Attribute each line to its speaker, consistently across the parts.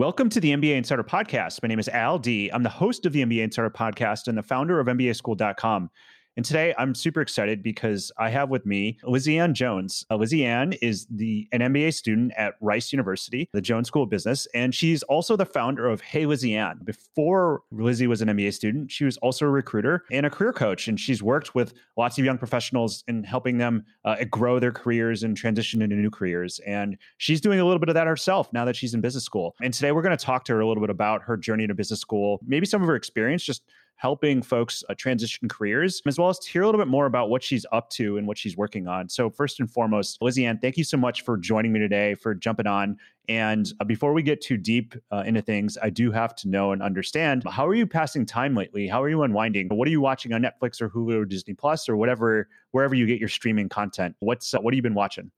Speaker 1: Welcome to the MBA Insider Podcast. My name is Al Dea. I'm the host of the MBA Insider Podcast and the founder of MBAschooled.com. And today I'm super excited because I have with me Lizzie Ann Jones. Uh, Lizzie Ann is the an MBA student at Rice University, the Jones School of Business, and she's also the founder of Hey Lizzie Ann. Before Lizzie was an MBA student, she was also a recruiter and a career coach, and she's worked with lots of young professionals in helping them uh, grow their careers and transition into new careers. And she's doing a little bit of that herself now that she's in business school. And today we're going to talk to her a little bit about her journey to business school, maybe some of her experience, just helping folks uh, transition careers, as well as to hear a little bit more about what she's up to and what she's working on. So, first and foremost, Lizzie Ann, thank you so much for joining me today, for jumping on. And uh, before we get too deep uh, into things, I do have to know and understand how are you passing time lately? How are you unwinding? What are you watching on Netflix or Hulu or Disney Plus or whatever, wherever you get your streaming content? What's uh, what have you been watching?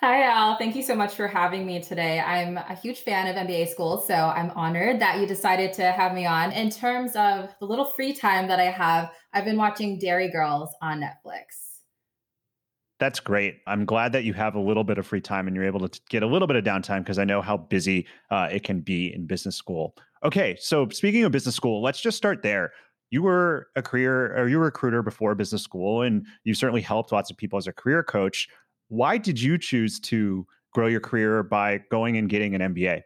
Speaker 2: Hi, Al. Thank you so much for having me today. I'm a huge fan of MBA School, so I'm honored that you decided to have me on. In terms of the little free time that I have, I've been watching Derry Girls on Netflix.
Speaker 1: That's great. I'm glad that you have a little bit of free time and you're able to get a little bit of downtime because I know how busy uh, it can be in business school. Okay, so speaking of business school, let's just start there you were a career or you were a recruiter before business school and you certainly helped lots of people as a career coach why did you choose to grow your career by going and getting an MBA?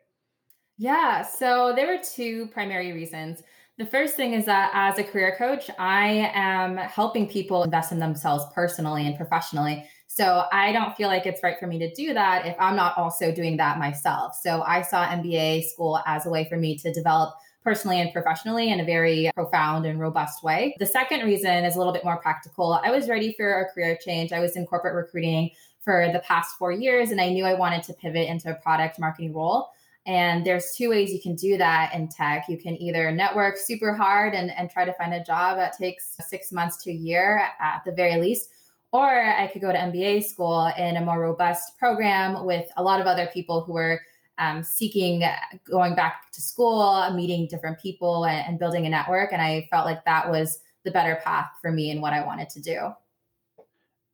Speaker 2: Yeah, so there were two primary reasons. The first thing is that as a career coach, I am helping people invest in themselves personally and professionally. So I don't feel like it's right for me to do that if I'm not also doing that myself. So I saw MBA school as a way for me to develop personally and professionally in a very profound and robust way. The second reason is a little bit more practical. I was ready for a career change. I was in corporate recruiting for the past four years, and I knew I wanted to pivot into a product marketing role. And there's two ways you can do that in tech. You can either network super hard and, and try to find a job that takes six months to a year at the very least, or I could go to MBA school in a more robust program with a lot of other people who are um, seeking going back to school, meeting different people, and, and building a network. And I felt like that was the better path for me and what I wanted to do.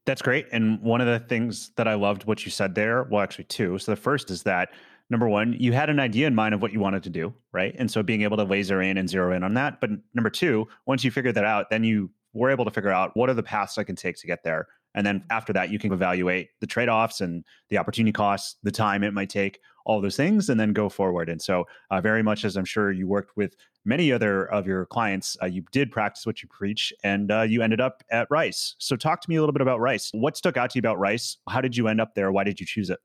Speaker 1: That's great. And one of the things that I loved what you said there, well, actually, two. So the first is that number one, you had an idea in mind of what you wanted to do, right? And so being able to laser in and zero in on that. But number two, once you figured that out, then you were able to figure out what are the paths I can take to get there. And then after that, you can evaluate the trade offs and the opportunity costs, the time it might take, all those things, and then go forward. And so, uh, very much as I'm sure you worked with many other of your clients, uh, you did practice what you preach and uh, you ended up at Rice. So, talk to me a little bit about Rice. What stuck out to you about Rice? How did you end up there? Why did you choose it?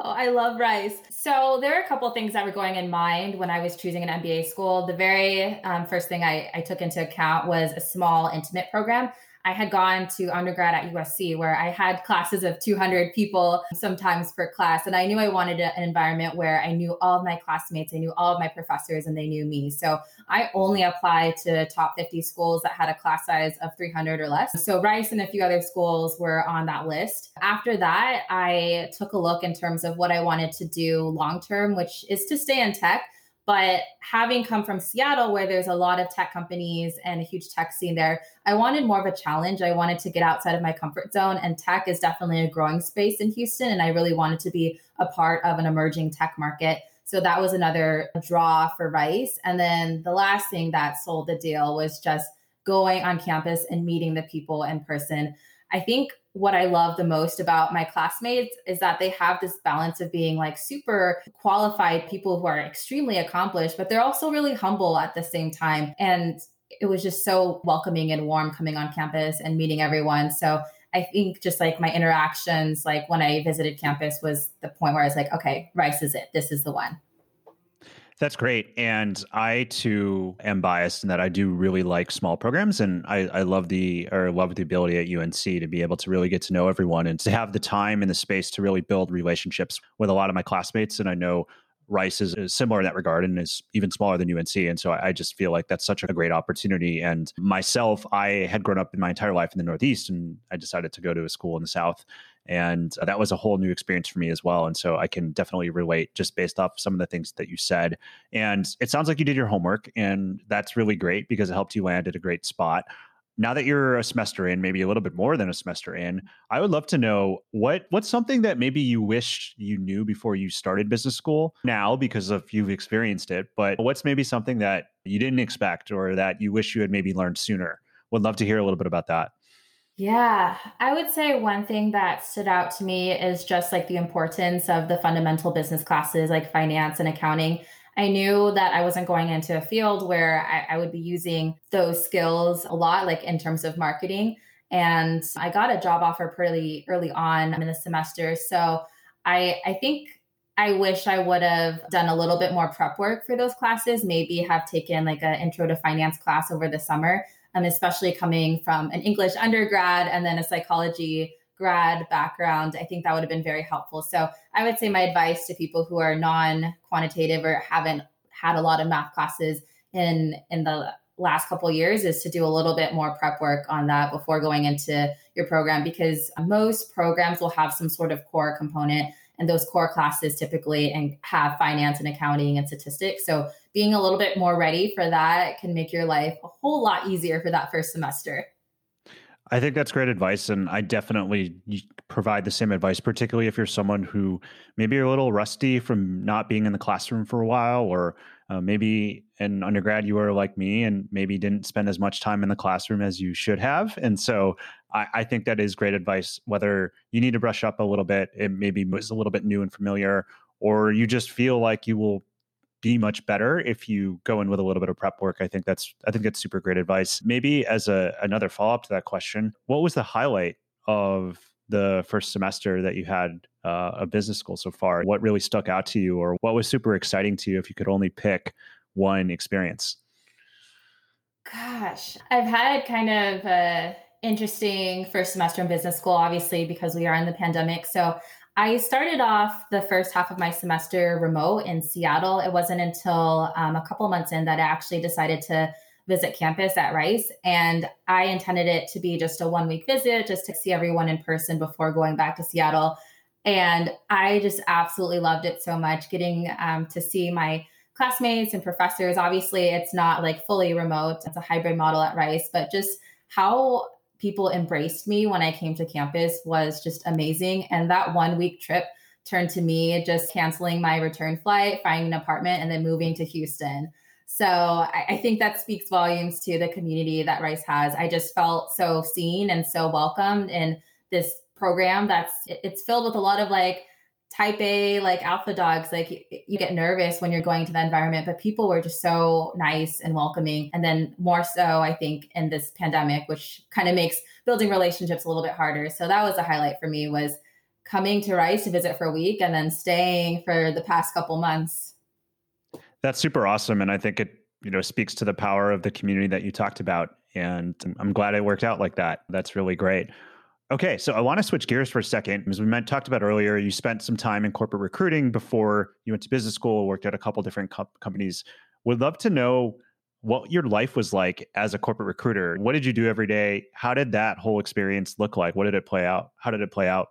Speaker 2: Oh, I love Rice. So there are a couple things that were going in mind when I was choosing an MBA school. The very um, first thing I, I took into account was a small, intimate program. I had gone to undergrad at USC where I had classes of 200 people sometimes per class. And I knew I wanted an environment where I knew all of my classmates, I knew all of my professors, and they knew me. So I only applied to top 50 schools that had a class size of 300 or less. So Rice and a few other schools were on that list. After that, I took a look in terms of what I wanted to do long term, which is to stay in tech but having come from Seattle, where there's a lot of tech companies and a huge tech scene there, I wanted more of a challenge. I wanted to get outside of my comfort zone. And tech is definitely a growing space in Houston. And I really wanted to be a part of an emerging tech market. So that was another draw for Rice. And then the last thing that sold the deal was just going on campus and meeting the people in person. I think what I love the most about my classmates is that they have this balance of being like super qualified people who are extremely accomplished, but they're also really humble at the same time. And it was just so welcoming and warm coming on campus and meeting everyone. So I think just like my interactions, like when I visited campus, was the point where I was like, okay, Rice is it. This is the one.
Speaker 1: That's great. And I too am biased in that I do really like small programs and I, I love the or love the ability at UNC to be able to really get to know everyone and to have the time and the space to really build relationships with a lot of my classmates. And I know Rice is, is, similar in that regard and is even smaller than UNC. And so I, I, just feel like that's such a great opportunity. And myself, I had grown up in my entire life in the Northeast and I decided to go to a school in the South. And uh, that was a whole new experience for me as well. And so I can definitely relate just based off some of the things that you said. And it sounds like you did your homework, and that's really great because it helped you land at a great spot now that you're a semester in, maybe a little bit more than a semester in, I would love to know what what's something that maybe you wish you knew before you started business school now because of you've experienced it, but what's maybe something that you didn't expect or that you wish you had maybe learned sooner? Would love to hear a little bit about that.
Speaker 2: Yeah, I would say one thing that stood out to me is just like the importance of the fundamental business classes like finance and accounting. I knew that I wasn't going into a field where I, I, would be using those skills a lot, like in terms of marketing. And I got a job offer pretty early on in the semester. So I, I think I wish I would have done a little bit more prep work for those classes, maybe have taken like an intro to finance class over the summer, um, especially coming from an English undergrad and then a psychology grad background, I think that would have been very helpful. So I would say my advice to people who are non-quantitative or haven't had a lot of math classes in in the last couple years is to do a little bit more prep work on that before going into your program because most programs will have some sort of core component and those core classes typically and have finance and accounting and statistics so being a little bit more ready for that can make your life a whole lot easier for that first semester
Speaker 1: I think that's great advice. And I definitely provide the same advice, particularly if you're someone who maybe you're a little rusty from not being in the classroom for a while, or uh, maybe in undergrad you were like me and maybe didn't spend as much time in the classroom as you should have. And so I, I think that is great advice, whether you need to brush up a little bit, it maybe was a little bit new and familiar, or you just feel like you will be much better if you go in with a little bit of prep work. I think that's I think that's super great advice. Maybe as a another follow up to that question, what was the highlight of the first semester that you had uh, a business school so far? What really stuck out to you, or what was super exciting to you if you could only pick one experience?
Speaker 2: Gosh, I've had kind of a interesting first semester in business school, obviously, because we are in the pandemic. So I started off the first half of my semester remote in Seattle. It wasn't until um, a couple months in that I actually decided to visit campus at Rice. And I intended it to be just a one week visit, just to see everyone in person before going back to Seattle. And I just absolutely loved it so much getting um, to see my classmates and professors. Obviously, it's not like fully remote, it's a hybrid model at Rice, but just how people embraced me when I came to campus was just amazing. And that one week trip turned to me just canceling my return flight, finding an apartment, and then moving to Houston. So I, I, think that speaks volumes to the community that Rice has. I just felt so seen and so welcomed in this program that's it's filled with a lot of like type A, like alpha dogs, like you, get nervous when you're going to the environment, but people were just so nice and welcoming. And then more so, I think, in this pandemic, which kind of makes building relationships a little bit harder. So that was a highlight for me was coming to Rice to visit for a week and then staying for the past couple months.
Speaker 1: That's super awesome. And I think it, you know, speaks to the power of the community that you talked about. And I'm glad it worked out like that. That's really great. Okay, so I want to switch gears for a second. As we talked about earlier, you spent some time in corporate recruiting before you went to business school, worked at a couple different co- companies. Would love to know what your life was like as a corporate recruiter. What did you do every day? How did that whole experience look like? What did it play out? How did it play out?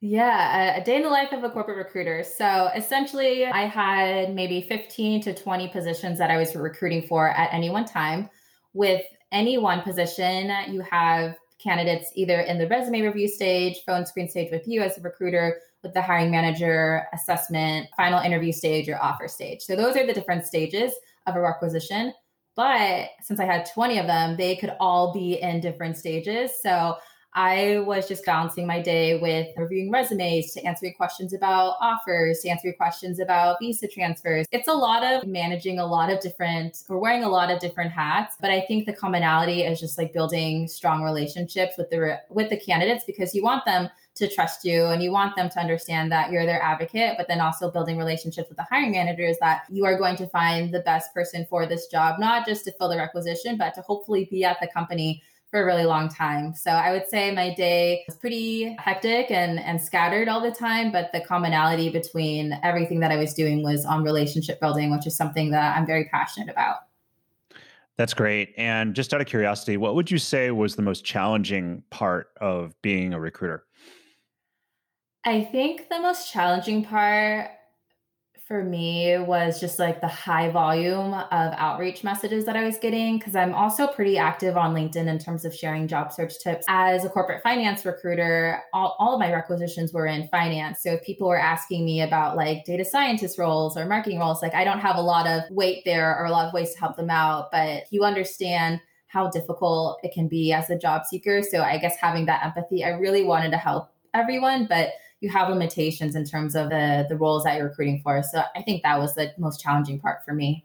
Speaker 2: Yeah, a day in the life of a corporate recruiter. So essentially, I had maybe 15 to 20 positions that I was recruiting for at any one time. With any one position, you have candidates either in the resume review stage, phone screen stage with you as a recruiter, with the hiring manager, assessment, final interview stage, or offer stage. So those are the different stages of a requisition. But since I had 20 of them, they could all be in different stages. So I was just balancing my day with reviewing resumes to answering questions about offers, to answering questions about visa transfers. It's a lot of managing a lot of different, or wearing a lot of different hats. But I think the commonality is just like building strong relationships with the with the candidates because you want them to trust you and you want them to understand that you're their advocate, but then also building relationships with the hiring managers that you are going to find the best person for this job, not just to fill the requisition, but to hopefully be at the company for a really long time. So I would say my day was pretty hectic and, and scattered all the time, but the commonality between everything that I was doing was on relationship building, which is something that I'm very passionate about.
Speaker 1: That's great. And just out of curiosity, what would you say was the most challenging part of being a recruiter?
Speaker 2: I think the most challenging part for me was just like the high volume of outreach messages that I was getting because I'm also pretty active on LinkedIn in terms of sharing job search tips. As a corporate finance recruiter, all, all of my requisitions were in finance. So if people were asking me about like data scientist roles or marketing roles, like I don't have a lot of weight there or a lot of ways to help them out, but you understand how difficult it can be as a job seeker. So I guess having that empathy, I really wanted to help everyone, but you have limitations in terms of the the roles that you're recruiting for. So I think that was the most challenging part for me.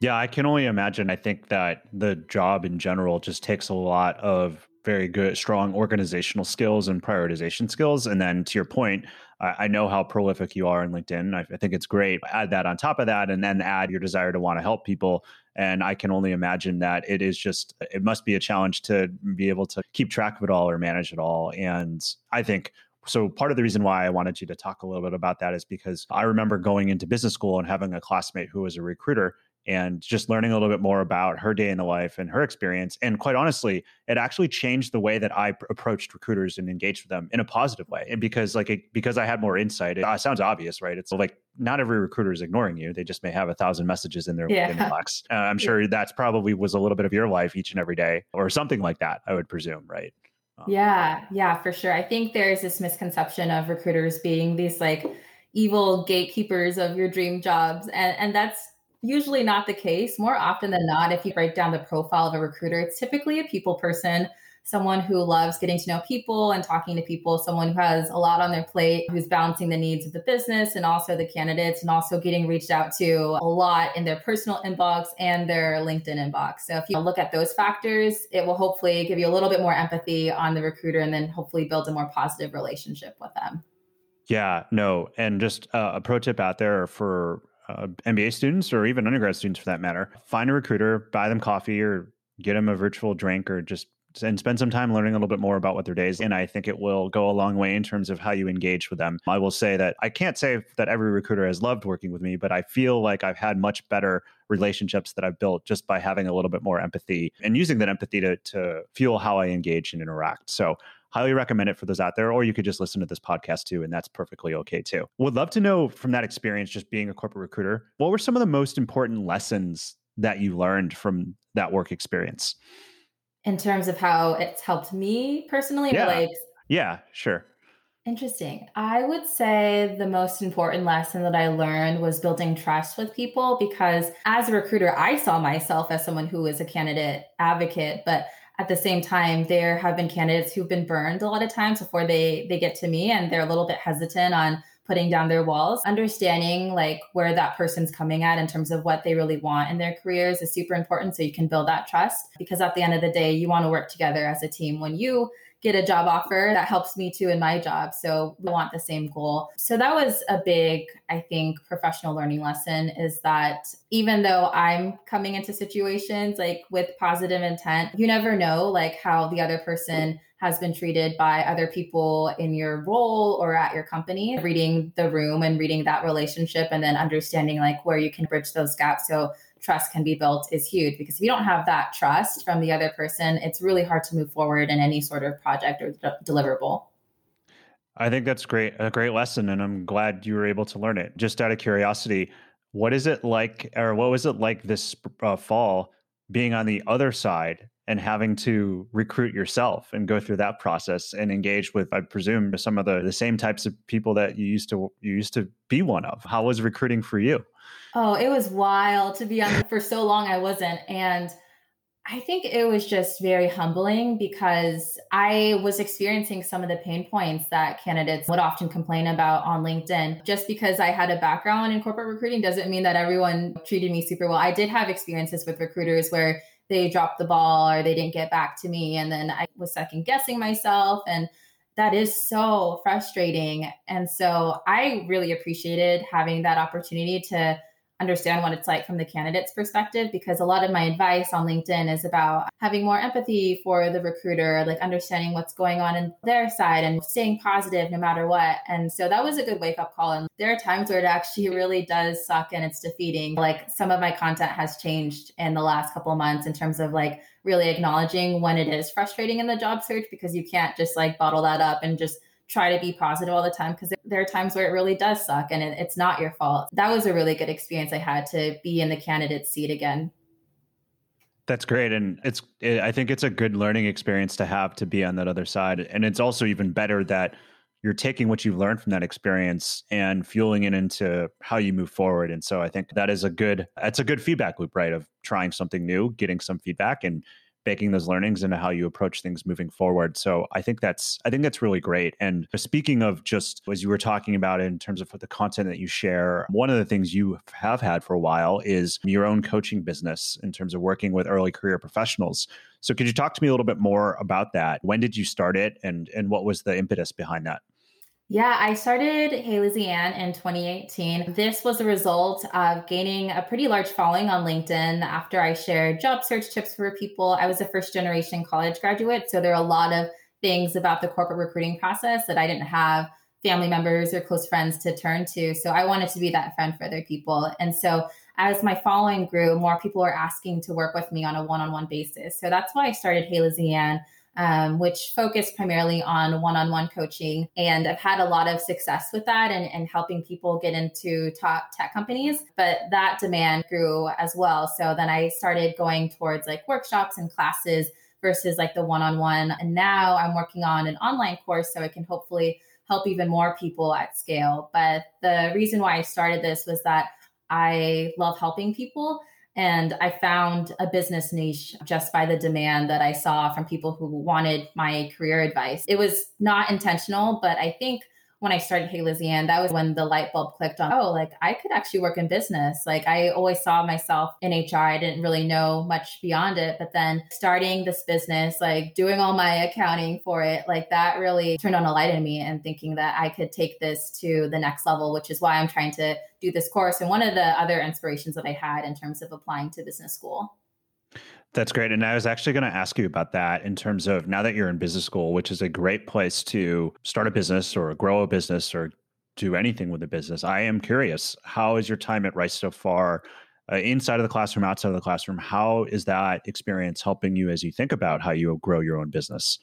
Speaker 1: Yeah, I can only imagine. I think that the job in general just takes a lot of very good, strong organizational skills and prioritization skills. And then to your point, I, I know how prolific you are in LinkedIn. I, I, think it's great. Add that on top of that, and then add your desire to want to help people. And I can only imagine that it is just, it must be a challenge to be able to keep track of it all or manage it all. And I think so part of the reason why I wanted you to talk a little bit about that is because I remember going into business school and having a classmate who was a recruiter and just learning a little bit more about her day in the life and her experience. And quite honestly, it actually changed the way that I pr- approached recruiters and engaged with them in a positive way. And because like it, because I had more insight, it uh, sounds obvious, right? It's like not every recruiter is ignoring you. They just may have a thousand messages in their yeah. inbox. Uh, I'm sure that's probably was a little bit of your life each and every day, or something like that. I would presume, right?
Speaker 2: Um, yeah, yeah, for sure. I think there's this misconception of recruiters being these like evil gatekeepers of your dream jobs. And and that's usually not the case. More often than not, if you break down the profile of a recruiter, it's typically a people person someone who loves getting to know people and talking to people, someone who has a lot on their plate, who's balancing the needs of the business and also the candidates, and also getting reached out to a lot in their personal inbox and their LinkedIn inbox. So if you look at those factors, it will hopefully give you a little bit more empathy on the recruiter and then hopefully build a more positive relationship with them.
Speaker 1: Yeah, no. And just uh, a pro tip out there for uh, MBA students or even undergrad students for that matter find a recruiter, buy them coffee or get them a virtual drink or just and spend some time learning a little bit more about what their days and i think it will go a long way in terms of how you engage with them. I will say that i can't say that every recruiter has loved working with me but i feel like i've had much better relationships that i've built just by having a little bit more empathy and using that empathy to, to fuel how i engage and interact. So highly recommend it for those out there or you could just listen to this podcast too and that's perfectly okay too. Would love to know from that experience just being a corporate recruiter what were some of the most important lessons that you learned from that work experience
Speaker 2: in terms of how it's helped me personally
Speaker 1: yeah.
Speaker 2: like
Speaker 1: yeah sure
Speaker 2: interesting i would say the most important lesson that i learned was building trust with people because as a recruiter i saw myself as someone who is a candidate advocate but at the same time there have been candidates who've been burned a lot of times before they they get to me and they're a little bit hesitant on putting down their walls, understanding like where that person's coming at in terms of what they really want in their careers is super important so you can build that trust because at the end of the day you want to work together as a team when you get a job offer that helps me too in my job. So we want the same goal. So that was a big i think professional learning lesson is that even though i'm coming into situations like with positive intent you never know like how the other person has been treated by other people in your role or at your company. Reading the room and reading that relationship and then understanding like where you can bridge those gaps. So trust can be built is huge because if you don't have that trust from the other person it's really hard to move forward in any sort of project or de- deliverable.
Speaker 1: I think that's great a great lesson and i'm glad you were able to learn it. Just out of curiosity what is it like or what was it like this uh, fall being on the other side and having to recruit yourself and go through that process and engage with i presume some of the, the same types of people that you used to you used to be one of? How was recruiting for you
Speaker 2: oh it was wild to be on for so long i wasn't and i think it was just very humbling because i was experiencing some of the pain points that candidates would often complain about on linkedin just because i had a background in corporate recruiting doesn't mean that everyone treated me super well i did have experiences with recruiters where they dropped the ball or they didn't get back to me. And then I was second guessing myself. And that is so frustrating. And so I really appreciated having that opportunity to understand what it's like from the candidate's perspective because a lot of my advice on LinkedIn is about having more empathy for the recruiter, like understanding what's going on in their side and staying positive no matter what. And so that was a good wake up call. And there are times where it actually really does suck and it's defeating. Like some of my content has changed in the last couple months in terms of like really acknowledging when it is frustrating in the job search because you can't just like bottle that up and just try to be positive all the time because there are times where it really does suck and it, it's not your fault. That was a really good experience I had to be in the candidate seat again.
Speaker 1: That's great, and it's. It, I think it's a good learning experience to have to be on that other side, and it's also even better that you're taking what you've learned from that experience and fueling it into how you move forward. And so I think that is a good. That's a good feedback loop, right? Of trying something new, getting some feedback, and baking those learnings into how you approach things moving forward. So I think that's I think that's really great. And uh, speaking of just as you were talking about in terms of the content that you share, one of the things you have had for a while is your own coaching business in terms of working with early career professionals. So could you talk to me a little bit more about that? When did you start it and and what was the impetus behind that?
Speaker 2: Yeah, I started Hey Lizzie Ann in 2018. This was a result of gaining a pretty large following on LinkedIn after I shared job search tips for people. I was a first generation college graduate, so there are a lot of things about the corporate recruiting process that I didn't have family members or close friends to turn to. So I wanted to be that friend for other people. And so as my following grew, more people were asking to work with me on a one on one basis. So that's why I started Hey Lizzie Ann um, which focus primarily on one-on-one coaching. And I've had a lot of success with that and, and helping people get into top tech companies. But that demand grew as well. So then I started going towards like workshops and classes versus like the one-on-one. And now I'm working on an online course so I can hopefully help even more people at scale. But the reason why I started this was that I love helping people and I found a business niche just by the demand that I saw from people who wanted my career advice. It was not intentional, but I think when I started Hey Lizzie Ann, that was when the light bulb clicked on, oh, like I could actually work in business. Like I always saw myself in HR. I didn't really know much beyond it. But then starting this business, like doing all my accounting for it, like that really turned on a light in me and thinking that I could take this to the next level, which is why I'm trying to do this course. And one of the other inspirations that I had in terms of applying to business school.
Speaker 1: That's great. And I was actually going to ask you about that in terms of now that you're in business school, which is a great place to start a business or grow a business or do anything with a business. I am curious, how is your time at Rice so far? Uh, inside of the classroom, outside of the classroom, how is that experience helping you as you think about how you will grow your own business?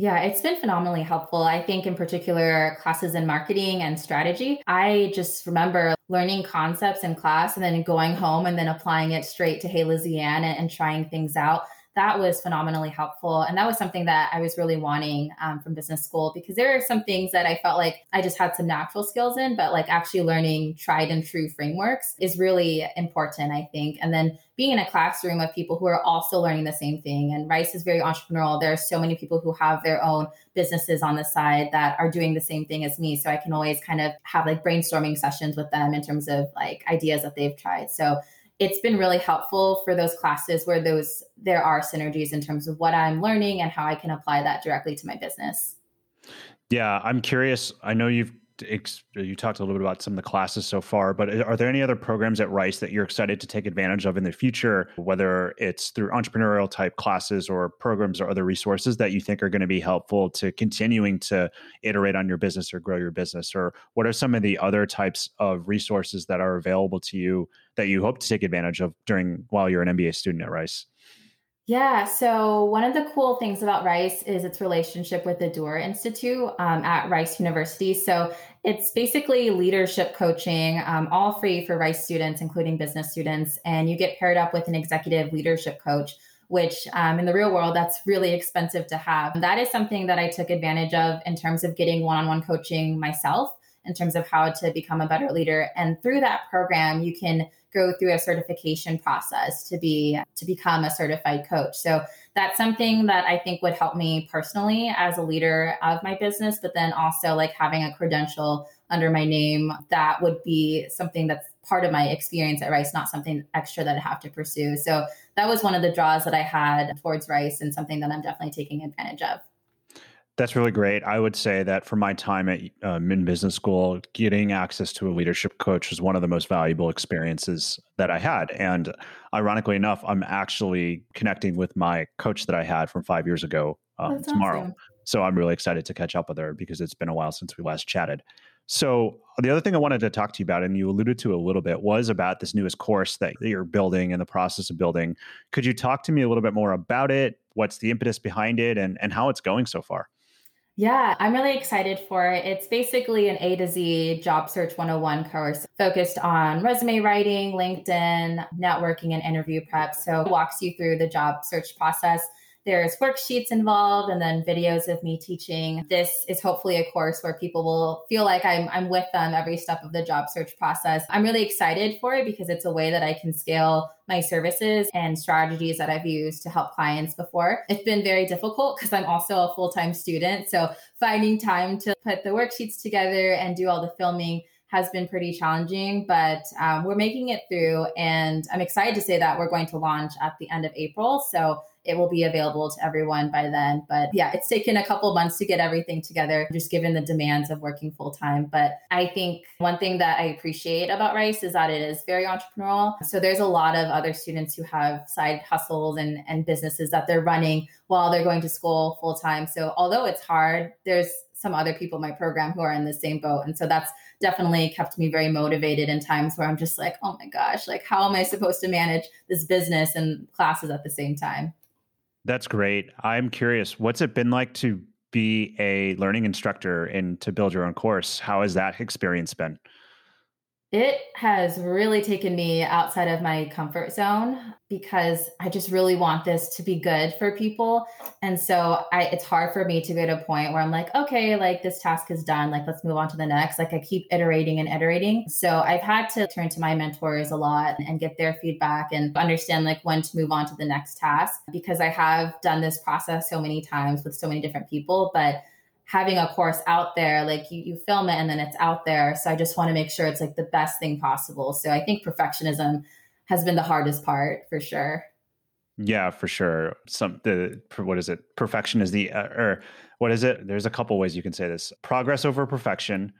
Speaker 2: Yeah, it's been phenomenally helpful. I think, in particular, classes in marketing and strategy. I just remember learning concepts in class and then going home and then applying it straight to Hey Lizzie Ann and, and trying things out that was phenomenally helpful. And that was something that I was really wanting um, from business school because there are some things that I felt like I just had some natural skills in, but like actually learning tried and true frameworks is really important, I think. And then being in a classroom of people who are also learning the same thing. And Rice is very entrepreneurial. There are so many people who have their own businesses on the side that are doing the same thing as me. So I can always kind of have like brainstorming sessions with them in terms of like ideas that they've tried. So it's been really helpful for those classes where those there are synergies in terms of what I'm learning and how I can apply that directly to my business.
Speaker 1: Yeah, I'm curious. I know you've you talked a little bit about some of the classes so far, but uh, are there any other programs at Rice that you're excited to take advantage of in the future, whether it's through entrepreneurial type classes or programs or other resources that you think are going to be helpful to continuing to iterate on your business or grow your business? Or what are some of the other types of resources that are available to you that you hope to take advantage of during while you're an MBA student at Rice?
Speaker 2: Yeah. So one of the cool things about Rice is its relationship with the Doerr Institute um, at Rice University. So it's basically leadership coaching, um, all free for Rice students, including business students. And you get paired up with an executive leadership coach, which um, in the real world, that's really expensive to have. That is something that I took advantage of in terms of getting one on one coaching myself in terms of how to become a better leader. And through that program, you can go through a certification process to be to become a certified coach. So that's something that I think would help me personally as a leader of my business, but then also like having a credential under my name that would be something that's part of my experience at Rice, not something extra that I have to pursue. So that was one of the draws that I had towards Rice and something that I'm definitely taking advantage of.
Speaker 1: That's really great. I would say that for my time at uh, Min Business School, getting access to a leadership coach was one of the most valuable experiences that I had. And ironically enough, I'm actually connecting with my coach that I had from five years ago uh, tomorrow. Awesome. So I'm really excited to catch up with her because it's been a while since we last chatted. So the other thing I wanted to talk to you about, and you alluded to a little bit, was about this newest course that you're building and the process of building. Could you talk to me a little bit more about it? What's the impetus behind it, and and how it's going so far?
Speaker 2: Yeah, I'm really excited for it. It's basically an A to Z job search 101 course focused on resume writing, LinkedIn, networking, and interview prep. So it walks you through the job search process there's worksheets involved and then videos of me teaching. This is hopefully a course where people will feel like I'm, I'm with them every step of the job search process. I'm really excited for it because it's a way that I can scale my services and strategies that I've used to help clients before. It's been very difficult because I'm also a full time student. So finding time to put the worksheets together and do all the filming has been pretty challenging, but um, we're making it through. And I'm excited to say that we're going to launch at the end of April. So it will be available to everyone by then. But yeah, it's taken a couple months to get everything together, just given the demands of working full time. But I think one thing that I appreciate about Rice is that it is very entrepreneurial. So there's a lot of other students who have side hustles and, and businesses that they're running while they're going to school full time. So although it's hard, there's some other people in my program who are in the same boat. And so that's definitely kept me very motivated in times where I'm just like, oh my gosh, like how am I supposed to manage this business and classes at the same time?
Speaker 1: That's great. I'm curious, what's it been like to be a learning instructor and to build your own course? How has that experience been?
Speaker 2: It has really taken me outside of my comfort zone because I just really want this to be good for people. And so I it's hard for me to get to a point where I'm like, okay, like this task is done, like let's move on to the next. Like I keep iterating and iterating. So I've had to turn to my mentors a lot and get their feedback and understand like when to move on to the next task because I have done this process so many times with so many different people, but having a course out there like you, you film it and then it's out there. So i just want to make sure it's like the best thing possible. So i think perfectionism has been the hardest part for sure.
Speaker 1: Yeah for sure. Some the what is it? Perfection is the uh, or what is it? There's a couple ways you can say this. Progress over perfection.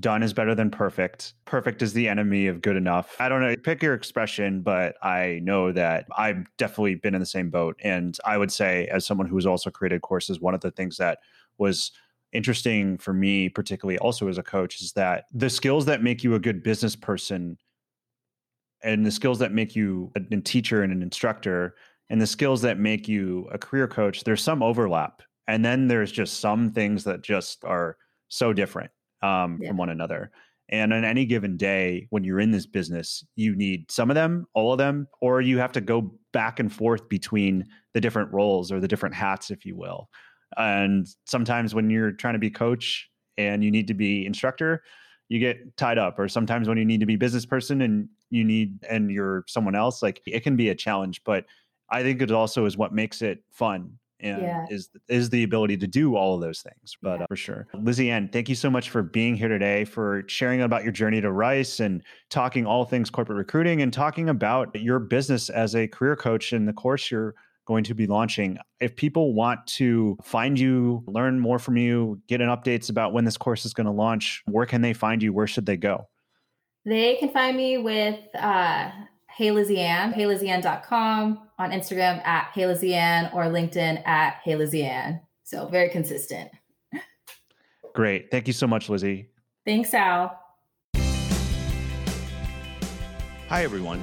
Speaker 1: Done is better than perfect. Perfect is the enemy of good enough. I don't know pick your expression but i know that i've definitely been in the same boat. And i would say as someone who's also created courses one of the things that was interesting for me, particularly also as a coach, is that the skills that make you a good business person and the skills that make you a, teacher and an instructor and the skills that make you a career coach, there's some overlap. And then there's just some things that just are so different um, yeah. from one another. And on any given day, when you're in this business, you need some of them, all of them, or you have to go back and forth between the different roles or the different hats, if you will. And sometimes when you're trying to be coach and you need to be instructor, you get tied up. Or sometimes when you need to be business person and you need and you're someone else, like it can be a challenge. But I think it also is what makes it fun and yeah. is is the ability to do all of those things. But yeah. uh, for sure, Lizzie Ann, thank you so much for being here today, for sharing about your journey to Rice and talking all things corporate recruiting and talking about your business as a career coach and the course you're going to be launching. If people want to find you, learn more from you, get an updates about when this course is going to launch, where can they find you? Where should they go?
Speaker 2: They can find me with uh, Hey Lizzie Ann, heylizzieann.com, on Instagram at Hey Lizzie Ann, or LinkedIn at Hey Lizzie Ann. So very consistent.
Speaker 1: Great. Thank you so much, Lizzie.
Speaker 2: Thanks, Al.
Speaker 1: Hi, everyone.